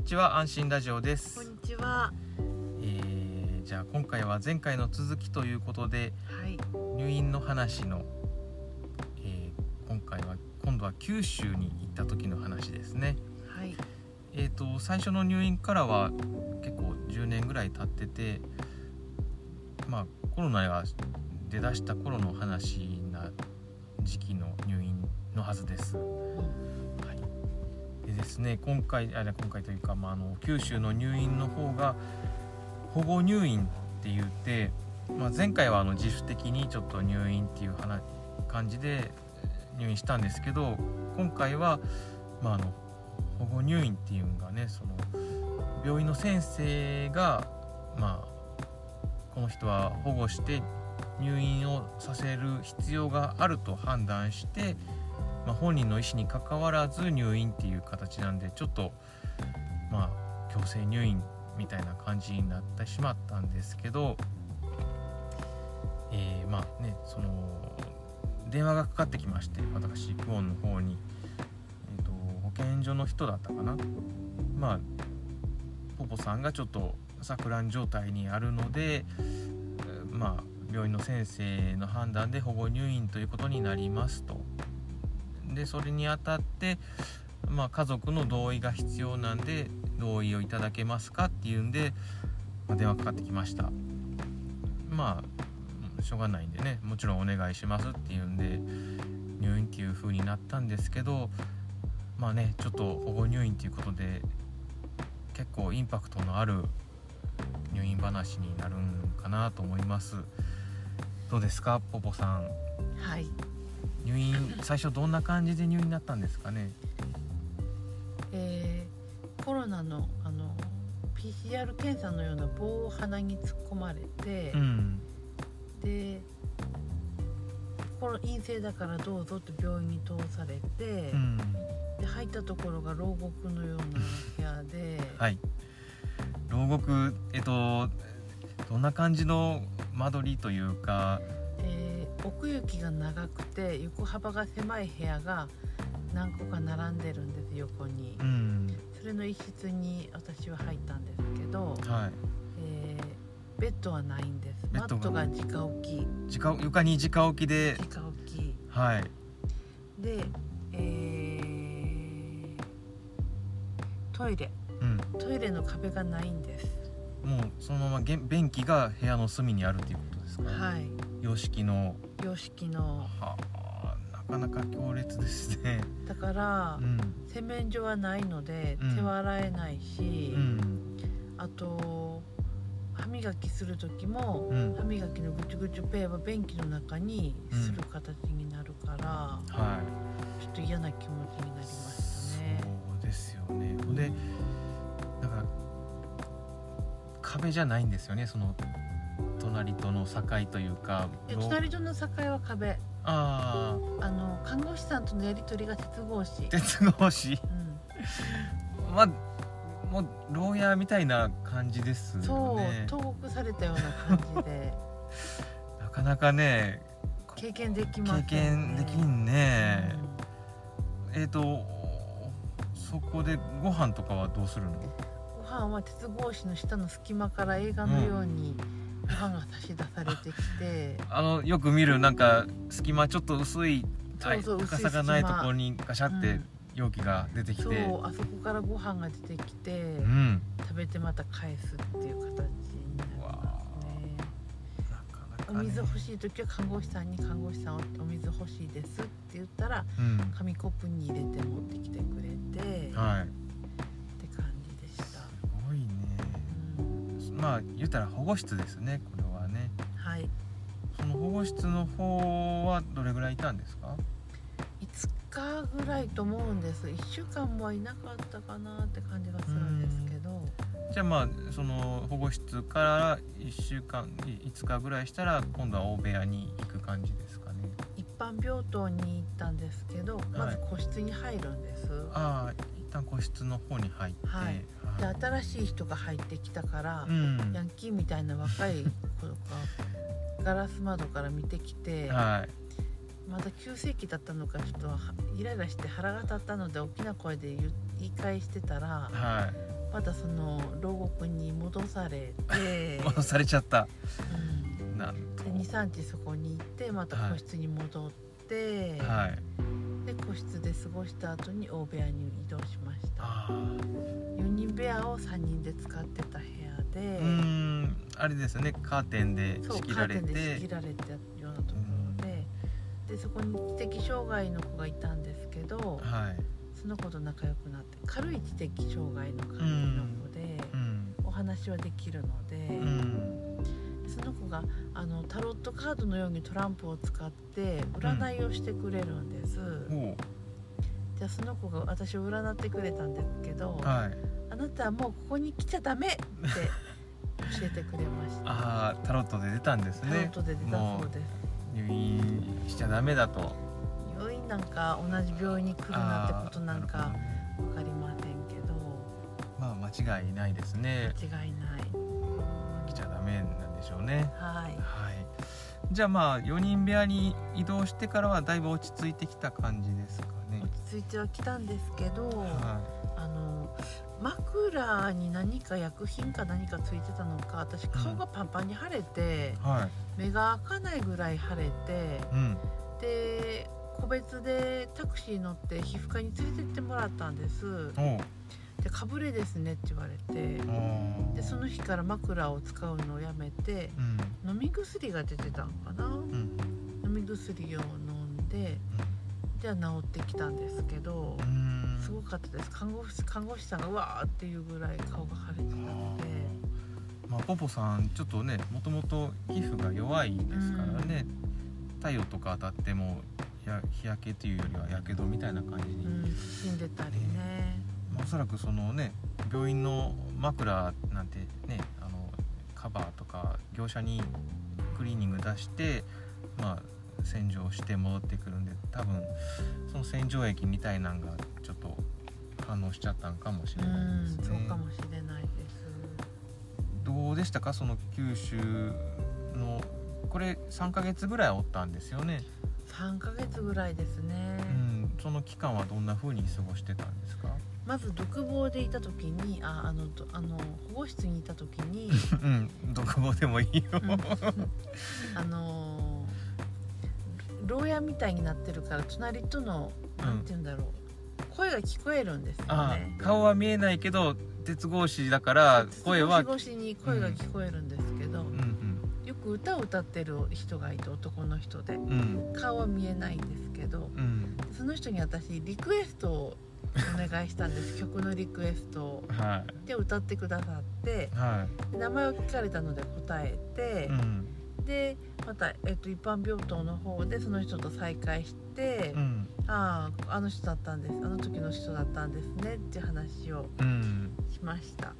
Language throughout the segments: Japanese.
にちは安心ラジオでこすん、にちは。えーじゃあ今回は前回の続きということではい。入院の話の、えー今回は今度は九州に行った時の話ですねはい。えー、と最初の入院からは結構10年ぐらい経っててまあコロナが出だした頃の話な時期の入院のはずです。ですね今回あれ今回というか、まあ、あの九州の入院の方が保護入院って言って、まあ、前回はあの自主的にちょっと入院っていう話感じで入院したんですけど今回は、まあ、あの保護入院っていうのがねその病院の先生がまあこの人は保護して入院をさせる必要があると判断して、まあ、本人の意思にかかわらず入院っていう形なんでちょっとまあ強制入院みたいな感じになってしまったんですけど、えーまあねその電話がかかってきまして私クオンの方に、えー、と保健所の人だったかな？まあポポさんがちょっと錯乱状態にあるので、まあ病院の先生の判断で保護入院ということになりますと。でそれにあたって、まあ、家族の同意が必要なんで同意をいただけますかっていうんで、まあ電話かかってきました。まあしょうがないんでねもちろんお願いしますっていうんで入院っていう風になったんですけどまあねちょっと保護入院っていうことで結構インパクトのある入院話になるんかなと思いますどうですかポポさん？はい。入院最初どんな感じで入院になったんですかね？えー、コロナのあの PCR 検査のような棒を鼻に突っ込まれて、うん。で。コロ陰性だからどうぞって病院に通されて、うん。で入ったところが牢獄のような部屋で、はい。牢獄えっとどんな感じの間取りというかえー奥行きが長くて横幅が狭い部屋が何個か並んでるんです横に。う。ん。それの一室に私は入ったんですけど、はい。えーベッドはないんです。マットが直置き。直床に直置きで。直置き。はい。で、えートイレ。うん。トイレの壁がないんです。もうそのまま便器が部屋の隅にあるっていうことですか、はい洋式の。洋式の。はあなかなか強烈ですね。だから、うん。洗面所はないのでうん。手は洗えないし、うん。あと歯磨きする時も、うん。歯磨きのぐちゅぐちゅペーは便器の中にする形になるから、はい。ちょっと嫌な気持ちになりましたね。そうですよね。でなんか壁じゃないんですよねその隣との境というか隣との境は壁。ああの看護師さんとのやり取りが鉄格子。あ、鉄格子？うん、まあもう牢屋みたいな感じですよそうね投獄されたような感じで。なかなかね経験できません、経ね、験できんね、えっ、とそこでご飯とかはどうするの？うんご飯は鉄格子の下の隙間から映画のようにご飯が差し出されてきて、あのよく見るなんか隙間ちょっと薄いそうそう高さがないところにガシャってうん。容器が出てきて、そうあそこからご飯が出てきて、うん。食べてまた返すっていう形になりますね。なかなか、おね、水欲しい時は看護師さんに看護師さんお水欲しいですって言ったらうん。紙コップに入れて持ってきてくれてはいまあ言ったら保護室ですねこれはね。はい。その保護室の方はどれぐらいいたんですか？5日ぐらいと思うんです。1週間もはいなかったかなって感じがするんですけど。じゃあまあその保護室から1週間い5日ぐらいしたら今度は大部屋に行く感じですかね。一般病棟に行ったんですけどまず個室に入るんです、ああ一旦個室の方に入って、はいではい新しい人が入ってきたから、うん。ヤンキーみたいな若い子が ガラス窓から見てきて、はい。まだ急性期だったのかちょっとはイライラして腹が立ったので大きな声で言い返してたらはい。またその牢獄に戻されて、戻されちゃった。うん。なんと。で23日そこに行ってまた個室に戻って、はいで個室で過ごした後に大部屋に移動しました。あー。4人部屋を3人で使ってた部屋で、うーんあれですよね。カーテンでそう仕切られカーテンで仕て切られたようなところで,、でそこに知的障害の子がいたんですけどはい。その子と仲良くなって軽い知的障害の感じの子で、うん。お話はできるので、うんその子があのタロットカードのようにトランプを使って占いをしてくれるんです、ほじゃあその子が私を占ってくれたんですけどうはい。あなたはもうここに来ちゃダメって教えてくれました。ああタロットで出たんですタロッねトで出たもそうです。う入院しちゃダメだと。病院なんか同じ病院に来るなんてことなんか分かりませんけど。まあ間違いないですね。間違いない。来ちゃダメなんでしょうね。はい。はい。じゃあまあ4人部屋に移動してからはだいぶ落ち着いてきた感じですかね。落ち着いてはきたんですけど、はあの枕に何か薬品か何かついてたのか私顔がパンパンに腫れて、いはい。目が開かないぐらい腫れてうん。で個別でタクシー乗って皮膚科に連れてってもらったんですでかぶれですねって言われて。でその日から枕を使うのをやめてうん。飲み薬が出てたのかな。うん。飲み薬を飲んでじゃあ治ってきたんですけどうん。うんすごかったです。看護師看護師さんがうわーっていうぐらい顔が腫れてたので。まあ、ポポさんちょっとねもともと皮膚が弱いですからね、太陽とか当たってもや日焼けというよりはやけどみたいな感じに、うん死んでたりね。まあおそらくそのね病院の枕なんてねあのカバーとか業者にクリーニング出してまあ洗浄して戻ってくるんで多分その洗浄液みたいなんがちょっと反応しちゃったんかもしうれないんですね。そうかもしれないです。どうでしたか？その九州のこれ3ヶ月ぐらいおったんですよね、3ヶ月ぐらいですね、うん、その期間はどんな風に過ごしてたんですか？まず独房でいた時にああのどあの保護室にいた時に うん独房でもいいよ、うんあのー牢屋みたいになってるから隣とのなんて言うんだろう、声が聞こえるんですよあね。あ顔は見えないけど鉄格子だから声は少し越しに声が聞こえるんですけど、うんよく歌を歌ってる人がいて男の人で。うんうん。顔は見えないんですけどうん。その人に私リクエストをお願いしたんです。曲のリクエストを。はで歌ってくださって。い。は名前を聞かれたので答えて。い、うん。でまた、えっと、一般病棟の方でその人と再会して、うん。あああの人だったんです。あの時の人だったんですねっていう話をうん。しました。あ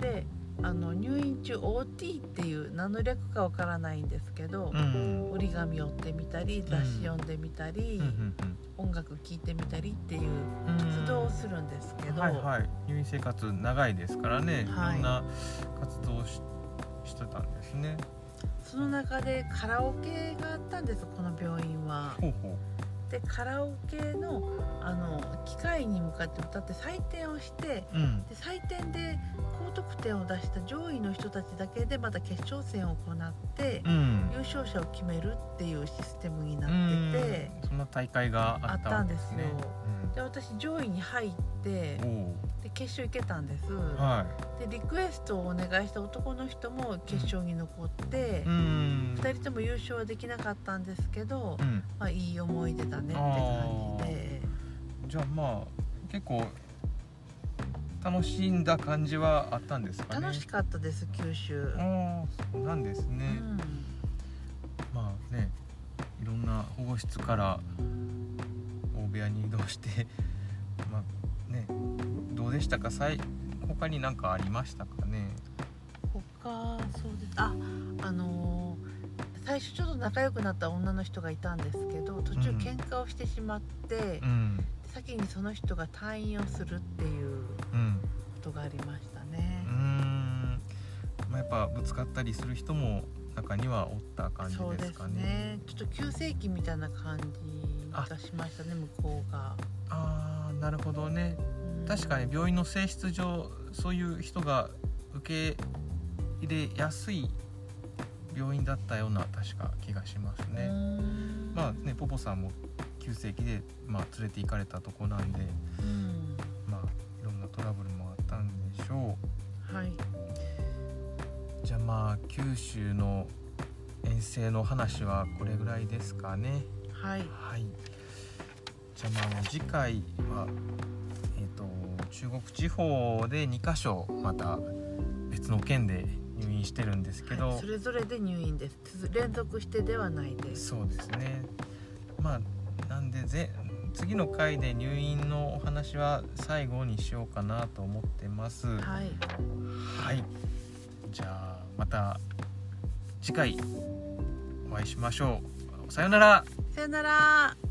であの入院中 OT っていう何の略かわからないんですけどあ、うん。折り紙折ってみたり雑誌読んでみたり、うんうん音楽聴いてみたりっていううん。活動をするんですけど、はいはい。入院生活長いですからね、はい。い、ろんな活動をししてたんですね。その中でカラオケがあったんですこの病院は。ほうほでカラオケのあの機械に向かって歌って採点をしてううん。で採点で高得点を出した上位の人たちだけでまた決勝戦を行ってうん。優勝者を決めるっていうシステムになうっててん。そんな大会があったんですね。あったんで私上位に入ってう。ん、で決勝行けたんです。はでリクエストをお願いした男の人も決勝に残っていうん。2人とも優勝はできなかったんですけど、うん。まあ、いい思い出だねって感じで。じゃあまあ結構楽しんだ感じはあったんですかね。楽しかったです九州、ああそうなんですね、うん。まあねいろんな保護室から大部屋に移動して まあねどうでしたか？さい他に何かありましたかね？他そうです。ああのー最初ちょっと仲良くなった女の人がいたんですけど途中うん喧嘩をしてしまってう、ん。先にその人が退院をするっていううんことがありましたねうー、んまあやっぱぶつかったりする人も中にはおった感じですかねねちょっと急性期みたいな感じがしましたね向こうが、ああなるほどね。う確かに病院の性質上そういう人が受け入れやすい病院だったような確か気がしますね。うん。まあねポポさんも急性期で、まあ、連れて行かれたとこなんで、うんじゃあまあ九州の遠征の話はこれぐらいですかね。はい、はい。じゃあまあ次回はえっ、と中国地方で2箇所また別の県で入院してるんですけど、はい。それぞれで入院です。つ連続してではないです。そうですね。まあなんでぜ次の回で入院のお話は最後にしようかなと思ってます。はい。はい。じゃあまた次回お会いしましょう。さようなら。さよなら。